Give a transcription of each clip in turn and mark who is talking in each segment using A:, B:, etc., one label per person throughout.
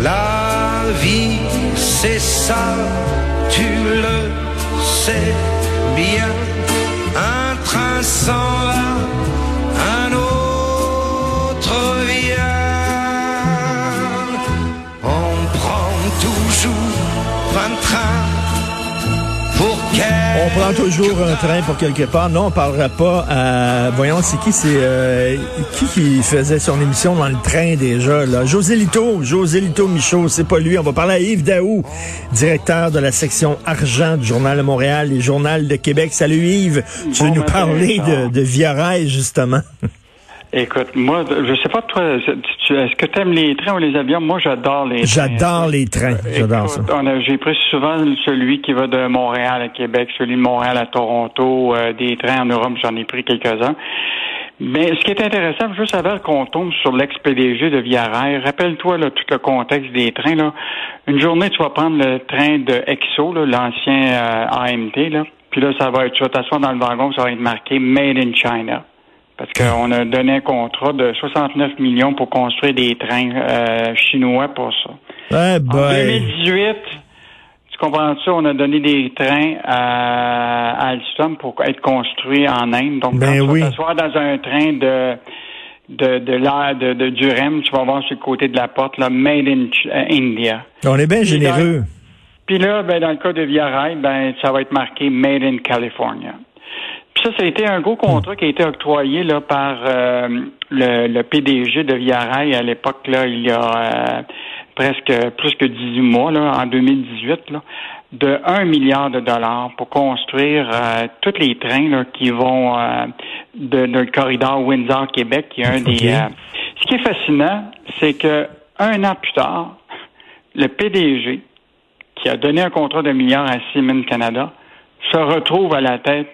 A: La vie, c'est ça, tu le sais bien. Un train s'en va, un autre vient. On prend toujours un train
B: On prend toujours un train pour quelque part. Non, on parlera pas à... Voyons, c'est qui c'est euh, qui qui faisait son émission dans le train déjà là? José Lito, José Lito Michaud, c'est pas lui. On va parler à Yves Daou, directeur de la section argent du Journal de Montréal et Journal de Québec. Salut Yves, tu veux nous
C: matin,
B: parler de, de Via Rail justement?
C: Écoute, moi, je sais pas toi, est-ce que tu aimes les trains ou les avions? Moi, j'adore les trains.
B: J'adore les trains, j'adore
C: Écoute,
B: ça.
C: J'ai pris souvent celui qui va de Montréal à Québec, celui de Montréal à Toronto, euh, des trains en Europe, j'en ai pris quelques-uns. Mais ce qui est intéressant, juste avant qu'on tombe sur l'ex-PDG de Via Rail, rappelle-toi là, tout le contexte des trains. Là. Une journée, tu vas prendre le train de Exo, l'ancien euh, AMT, là. puis là, ça va être, tu vas t'asseoir dans le wagon, ça va être marqué Made in China. Parce qu'on a donné un contrat de 69 millions pour construire des trains euh, chinois pour ça.
B: Ouais,
C: En
B: boy.
C: 2018, tu comprends ça, on a donné des trains à, à Alstom pour être construits en Inde. Donc,
B: Ben
C: quand tu
B: oui.
C: vas t'asseoir dans un train de de de l'air de, de Durham, tu vas voir sur le côté de la porte là, Made in euh, India.
B: On est bien généreux.
C: Puis là, ben, dans le cas de Via Rail, ben, ça va être marqué Made in California. Puis ça, ça a été un gros contrat qui a été octroyé là, par euh, le, le PDG de Via Rail à l'époque, là, il y a euh, presque plus que 18 mois, là, en 2018, là, de 1 milliard de dollars pour construire euh, tous les trains là, qui vont euh, de, de le corridor Windsor-Québec, qui est un des... euh, ce qui est fascinant, c'est que un an plus tard, le PDG, qui a donné un contrat de milliard à Siemens Canada, se retrouve à la tête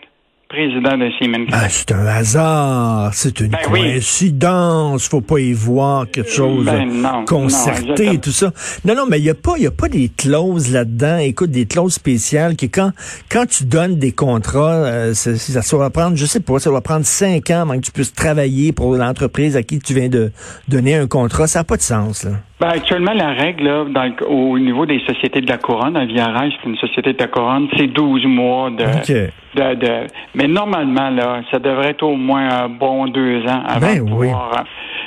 C: président de Siemens Canada.
B: Ah, c'est un hasard, c'est une
C: Ben oui.
B: coïncidence, faut pas y voir quelque chose
C: Ben non,
B: concerté,
C: non,
B: tout ça. Non, non, mais il y a pas, il y a pas des clauses là-dedans. Écoute, des clauses spéciales qui quand, quand tu donnes des contrats, euh, ça, ça, ça va prendre, je sais pas, ça va prendre cinq ans avant que tu puisses travailler pour l'entreprise à qui tu viens de donner un contrat. Ça n'a pas de sens, là.
C: Ben, actuellement, la règle là, dans le- au niveau des sociétés de la couronne, Via Rail, c'est une société de la couronne, c'est 12 mois de, de, de- Mais normalement, là, ça devrait être au moins un bon deux ans avant
B: Ben
C: de
B: oui.
C: pouvoir... euh,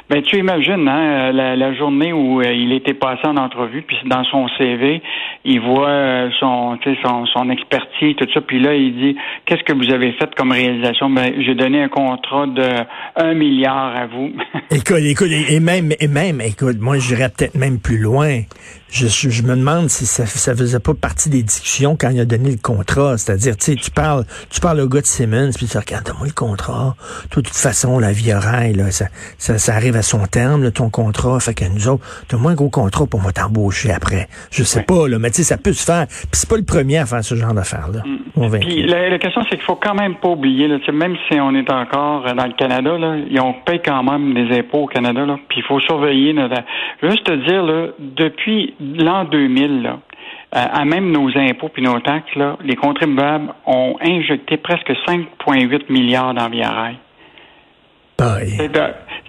C: Ben, tu imagines, hein, la, la journée où euh, il était passé en entrevue, puis dans son CV, il voit euh, son, son, son expertise, tout ça, puis là, il dit, qu'est-ce que vous avez fait comme réalisation? Ben, j'ai donné un contrat de un milliard à vous.
B: Écoute, écoute, et même, et même, écoute, moi, j'irais peut-être même plus loin. Je, je, je me demande si ça, ça faisait pas partie des discussions quand il a donné le contrat. C'est-à-dire, tu sais, tu parles, tu parles au gars de Simmons, puis tu dis, regarde, donne-moi le contrat. Toi, de toute façon, la vie rail, là, ça, ça, ça arrive à son terme, là, ton contrat. Fait que nous autres, donne-moi un gros contrat pour moi t'embaucher après. Je sais pas, là, mais tu sais, ça peut se faire. Puis c'est pas le premier à faire ce genre d'affaires-là.
C: Mm. Puis la, la question, c'est qu'il faut quand même pas oublier, là, même si on est encore dans le Canada, là, ils ont paye quand même des impôts au Canada, là, puis il faut surveiller. Je veux juste te dire, là, depuis l'an 2000, là, euh, à même nos impôts puis nos taxes, là, les contribuables ont injecté presque 5,8 milliards dans Via. C'est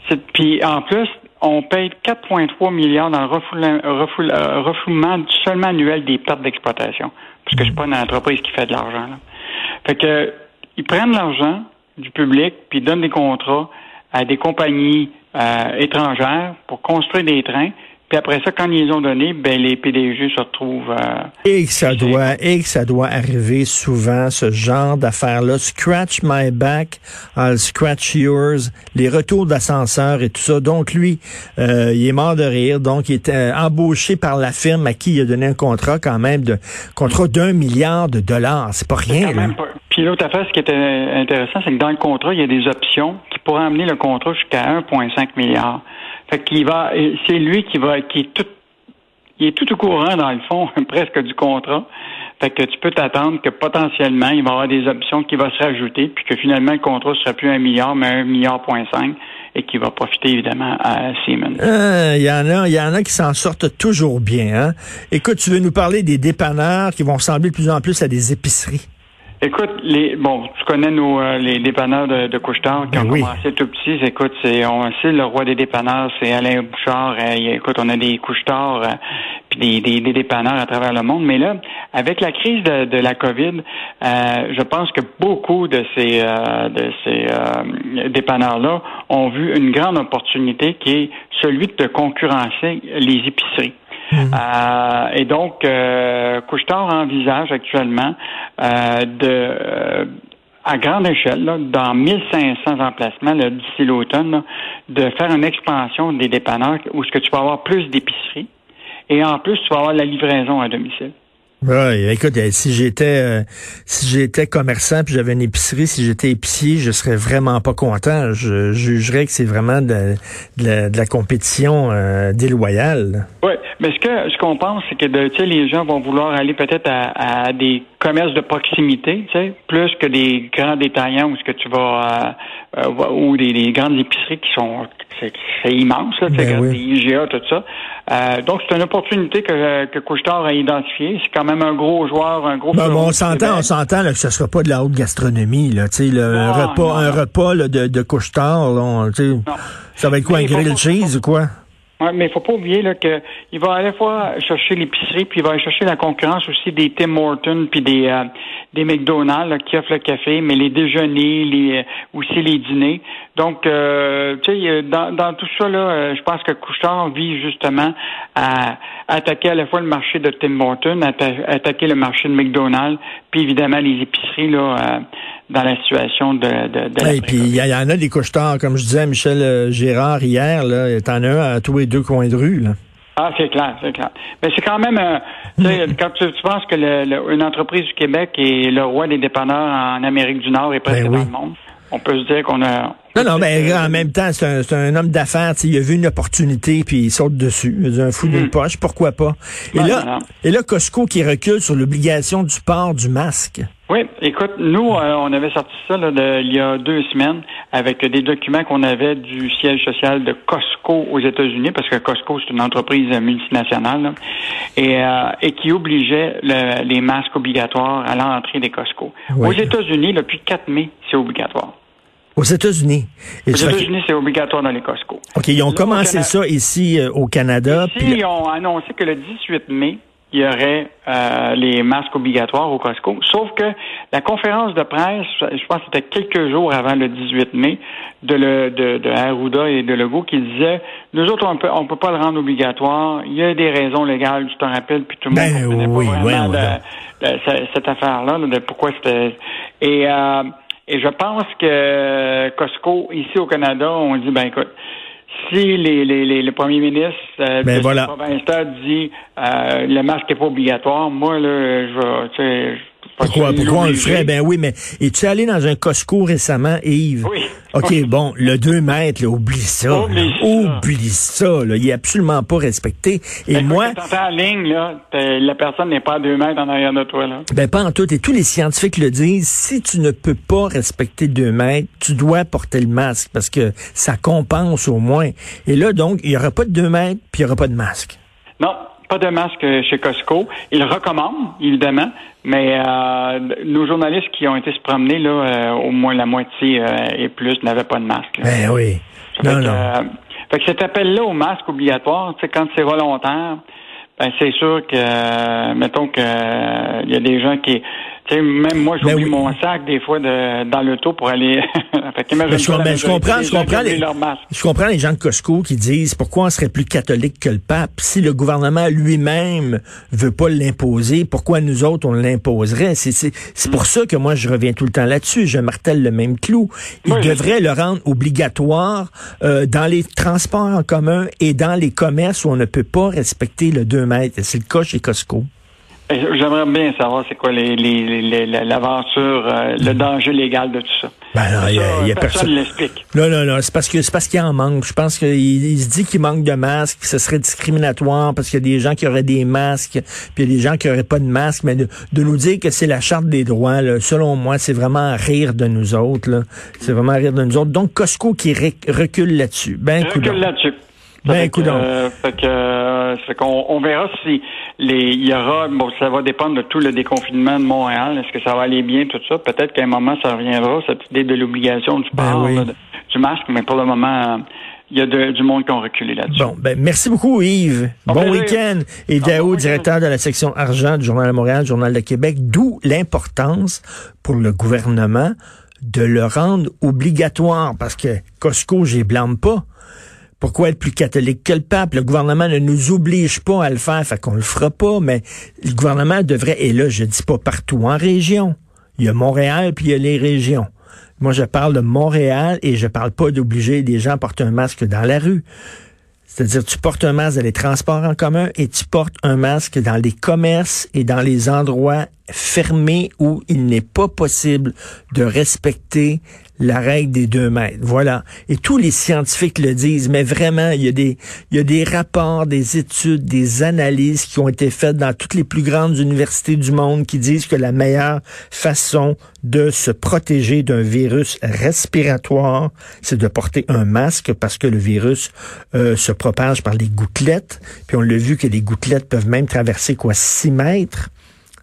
C: c'est- Puis en plus, on paye 4,3 milliards dans le refoulement, refoul- euh, refoulement seulement annuel des pertes d'exploitation. Parce que je suis pas une entreprise qui fait de l'argent. Fait que ils prennent l'argent du public puis donnent des contrats à des compagnies euh, étrangères pour construire des trains. Puis après ça, quand ils les ont donnés, ben les PDG se retrouvent. euh,
B: Et que ça doit, et que ça doit arriver souvent, ce genre d'affaires-là. Scratch my back, I'll scratch yours. Les retours d'ascenseur et tout ça. Donc, lui, euh, il est mort de rire. Donc, il est euh, embauché par la firme à qui il a donné un contrat quand même de, contrat d'un milliard de dollars. C'est pas rien, là.
C: pas. Puis l'autre affaire, ce qui euh, intéressant, c'est que dans le contrat, il y a des options qui pourraient amener le contrat jusqu'à 1,5 milliard. Fait qu'il va, c'est lui qui va, qui est tout, il est tout au courant dans le fond, presque du contrat. Fait que tu peux t'attendre que potentiellement, il va y avoir des options qui vont se rajouter, puis que finalement, le contrat sera plus un milliard, mais un milliard point cinq, et qui va profiter évidemment à Siemens.
B: Euh, Il y en a, il y en a qui s'en sortent toujours bien. Hein? Écoute, tu veux nous parler des dépanneurs qui vont ressembler de plus en plus à des épiceries?
C: Écoute, les bon, tu connais nos euh, les dépanneurs de, de Couche-Tard qui
B: Ben
C: ont
B: oui.
C: commencé tout petits. Écoute, c'est on sait le roi des dépanneurs, c'est Alain Bouchard. Euh, écoute, on a des Couche-Tard euh, puis des, des, des dépanneurs à travers le monde. Mais là, avec la crise de, de la COVID, euh, je pense que beaucoup de ces euh, de ces euh, dépanneurs-là ont vu une grande opportunité qui est celui de concurrencer les épiceries. Euh, et donc, euh, Couche-Tard envisage actuellement euh, de euh, à grande échelle, là, dans 1500 emplacements d'ici l'automne, de faire une expansion des dépanneurs où ce que tu vas avoir plus d'épiceries et en plus tu vas avoir la livraison à domicile.
B: Ouais, écoute, euh, si j'étais euh, si j'étais commerçant puis j'avais une épicerie, si j'étais épicier, je serais vraiment pas content. Je jugerais que c'est vraiment de, de la, de la compétition euh, déloyale.
C: Oui, mais ce que ce qu'on pense, c'est que de, les gens vont vouloir aller peut-être à, à des commerces de proximité, plus que des grands détaillants où ce que tu vas euh, euh, ou des, des grandes épiceries qui sont c'est c'est immense, là,
B: Ben oui.
C: des IGA, tout ça. Euh, donc c'est une opportunité que que Couchetard a identifiée. C'est quand même un gros joueur, un gros.
B: Ben,
C: fleuron
B: on s'entend, on s'entend là, que ce sera pas de la haute gastronomie là, le
C: Non,
B: un repas,
C: non,
B: un
C: non.
B: repas là, de, de couche-tard, là, ça va être quoi,
C: Mais
B: un
C: il faut
B: grill
C: pas-
B: cheese ou quoi?
C: Ouais, mais il faut pas oublier là, que il va à la fois chercher l'épicerie, puis il va aller chercher la concurrence aussi des Tim Hortons, puis des euh, des McDonald's là, qui offrent le café, mais les déjeuners, les euh, aussi les dîners. Donc, euh, tu sais, euh, dans, dans tout ça là, euh, je pense que Couchard vise justement à attaquer à la fois le marché de Tim Hortons, atta- attaquer le marché de McDonald's, puis évidemment les épiceries là euh, dans la situation de de, de
B: puis il y, en a des couche-tards, comme je disais à Michel euh, Gérard hier, là, t'en as un à tous les deux coins de rue. Là.
C: Ah, c'est clair, c'est clair. Mais c'est quand même, euh, tu sais, quand tu, tu penses que le, le- une entreprise du Québec est le roi des dépanneurs en Amérique du Nord et presque
B: Ben oui.
C: dans le monde, on peut se dire qu'on a.
B: Non, non, mais
C: Euh,
B: en même temps, c'est un, c'est un homme d'affaires. tu sais, Il a vu une opportunité, puis il saute dessus. Il a dit, un fou d'une poche, pourquoi pas? Et là,
C: non.
B: et là, Costco qui recule sur l'obligation du port du masque.
C: Oui, écoute, nous, euh, on avait sorti ça là, de- il y a deux semaines avec des documents qu'on avait du siège social de Costco aux États-Unis, parce que Costco, c'est une entreprise multinationale, là, et, euh, et qui obligeait le- les masques obligatoires à l'entrée des Costco.
B: Oui.
C: Aux États-Unis, depuis 4 mai, c'est obligatoire.
B: Aux États-Unis.
C: Aux États-Unis, c'est obligatoire dans les Costco.
B: OK, ils ont
C: Là,
B: commencé ça ici euh, au Canada.
C: Ici,
B: puis
C: ils ont annoncé que le 18 mai, il y aurait euh, les masques obligatoires au Costco. Sauf que la conférence de presse, je pense que c'était quelques jours avant le 18 mai, de, le, de, de Arruda et de Legault qui disaient, nous autres, on peut, on peut pas le rendre obligatoire. Il y a des raisons légales, tu t'en rappelles, puis tout le
B: Ben
C: monde comprenait
B: oui,
C: pas vraiment
B: ouais,
C: de- de- ce- cette affaire-là, là, de pourquoi c'était... Et, euh, et je pense que Costco, ici au Canada, on dit, ben écoute, si les, les, les, le premier ministre euh,
B: Ben
C: de
B: voilà.
C: dit euh, le masque n'est pas obligatoire, moi, là, je vais, tu sais,
B: Pourquoi, pourquoi on le ferait? Ben oui, mais es-tu allé dans un Costco récemment, Yves?
C: Oui.
B: OK, bon, le 2 mètres, là, oublie ça. là.
C: Oublie ça.
B: Oublie ça, là. Il est absolument pas respecté. Et
C: Écoute,
B: moi,
C: quand en ligne, là, la personne n'est pas à deux mètres en arrière de toi, là.
B: ben pas en tout, et tous les scientifiques le disent, si tu ne peux pas respecter 2 mètres, tu dois porter le masque parce que ça compense au moins. Et là, donc, il y aura pas de 2 mètres, puis il y aura pas de masque.
C: Non, pas de masque chez Costco. Ils le recommandent, évidemment, mais euh, nos journalistes qui ont été se promener, là, euh, au moins la moitié euh, et plus n'avaient pas de masque. là.
B: Ben oui.
C: Fait
B: Non,
C: que,
B: non.
C: euh, fait que cet appel-là au masque obligatoire, tu sais, quand c'est volontaire, ben c'est sûr que, euh, mettons que euh, il y a des gens qui, même moi, j'oublie
B: Ben oui.
C: mon sac des fois de, dans l'auto pour aller. fait
B: Ben, je, ben, je comprends, je comprends les, je comprends les gens de Costco qui disent pourquoi on serait plus catholique que le pape? Si le gouvernement lui-même veut pas l'imposer, pourquoi nous autres on l'imposerait? C'est c'est c'est pour ça que moi je reviens tout le temps là-dessus, je martèle le même clou. Il
C: Oui,
B: devrait le rendre obligatoire euh, dans les transports en commun et dans les commerces où on ne peut pas respecter le 2 mètres. C'est le cas chez Costco.
C: J'aimerais bien savoir c'est quoi les, les, les- l'aventure, euh, le danger légal de tout ça.
B: Ben non, il y a-
C: Ça,
B: y a
C: personne ne l'explique.
B: Non, non, non, c'est parce que c'est parce qu'il en manque. Je pense qu'il il se dit qu'il manque de masques, que ce serait discriminatoire parce qu'il y a des gens qui auraient des masques, puis il y a des gens qui auraient pas de masques. Mais de, de nous dire que c'est la charte des droits, là, selon moi, c'est vraiment rire de nous autres. C'est vraiment rire de nous autres. Donc Costco qui rec- recule là-dessus. Ben,
C: recule là-dessus.
B: Ben,
C: Fait euh, fait que, euh, fait qu'on on verra si les, il y aura, bon, ça va dépendre de tout le déconfinement de Montréal. Est-ce que ça va aller bien, tout ça? Peut-être qu'à un moment, ça reviendra, cette idée de l'obligation du
B: Ben
C: port,
B: oui.
C: là, de- du masque, mais pour le moment, il y a de- du monde qui ont reculé là-dessus.
B: Bon, ben merci beaucoup Yves. Bon week-end. Et Dao, directeur de la section argent du Journal de Montréal, Journal de Québec, d'où l'importance pour le gouvernement de le rendre obligatoire parce que Costco, j'y blâme pas. Pourquoi être plus catholique que le pape? Le gouvernement ne nous oblige pas à le faire, fait qu'on le fera pas, mais le gouvernement devrait, et là, je dis pas partout en région. Il y a Montréal, puis il y a les régions. Moi, je parle de Montréal et je parle pas d'obliger les gens à porter un masque dans la rue. C'est-à-dire, tu portes un masque dans les transports en commun et tu portes un masque dans les commerces et dans les endroits fermés où il n'est pas possible de respecter la règle des deux mètres. Voilà. Et tous les scientifiques le disent, mais vraiment, il y a des, rapports, des études, des analyses qui ont été faites dans toutes les plus grandes universités du monde qui disent que la meilleure façon de se protéger d'un virus respiratoire, c'est de porter un masque parce que le virus euh, se propage par les gouttelettes. Puis on l'a vu que les gouttelettes peuvent même traverser quoi, 6 mètres.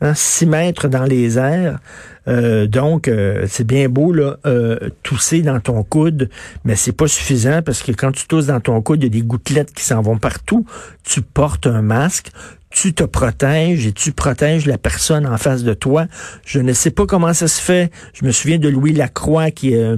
B: Hein, 6 mètres dans les airs. Euh, donc, euh, c'est bien beau là, euh, tousser dans ton coude, mais c'est pas suffisant parce que quand tu tousses dans ton coude, il y a des gouttelettes qui s'en vont partout. Tu portes un masque, tu te protèges et tu protèges la personne en face de toi. Je ne sais pas comment ça se fait. Je me souviens de Louis Lacroix qui est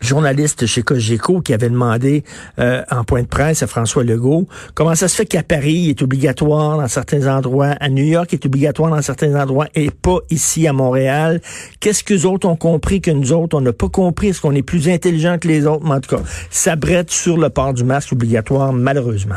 B: journaliste chez Cogeco qui avait demandé euh, en point de presse à François Legault comment ça se fait qu'à Paris il est obligatoire dans certains endroits, à New York il est obligatoire dans certains endroits et pas ici à Montréal. Qu'est-ce que autres ont compris que nous autres on n'a pas compris? Est-ce qu'on est plus intelligent que les autres? Mais en tout cas, ça brette sur le port du masque obligatoire malheureusement.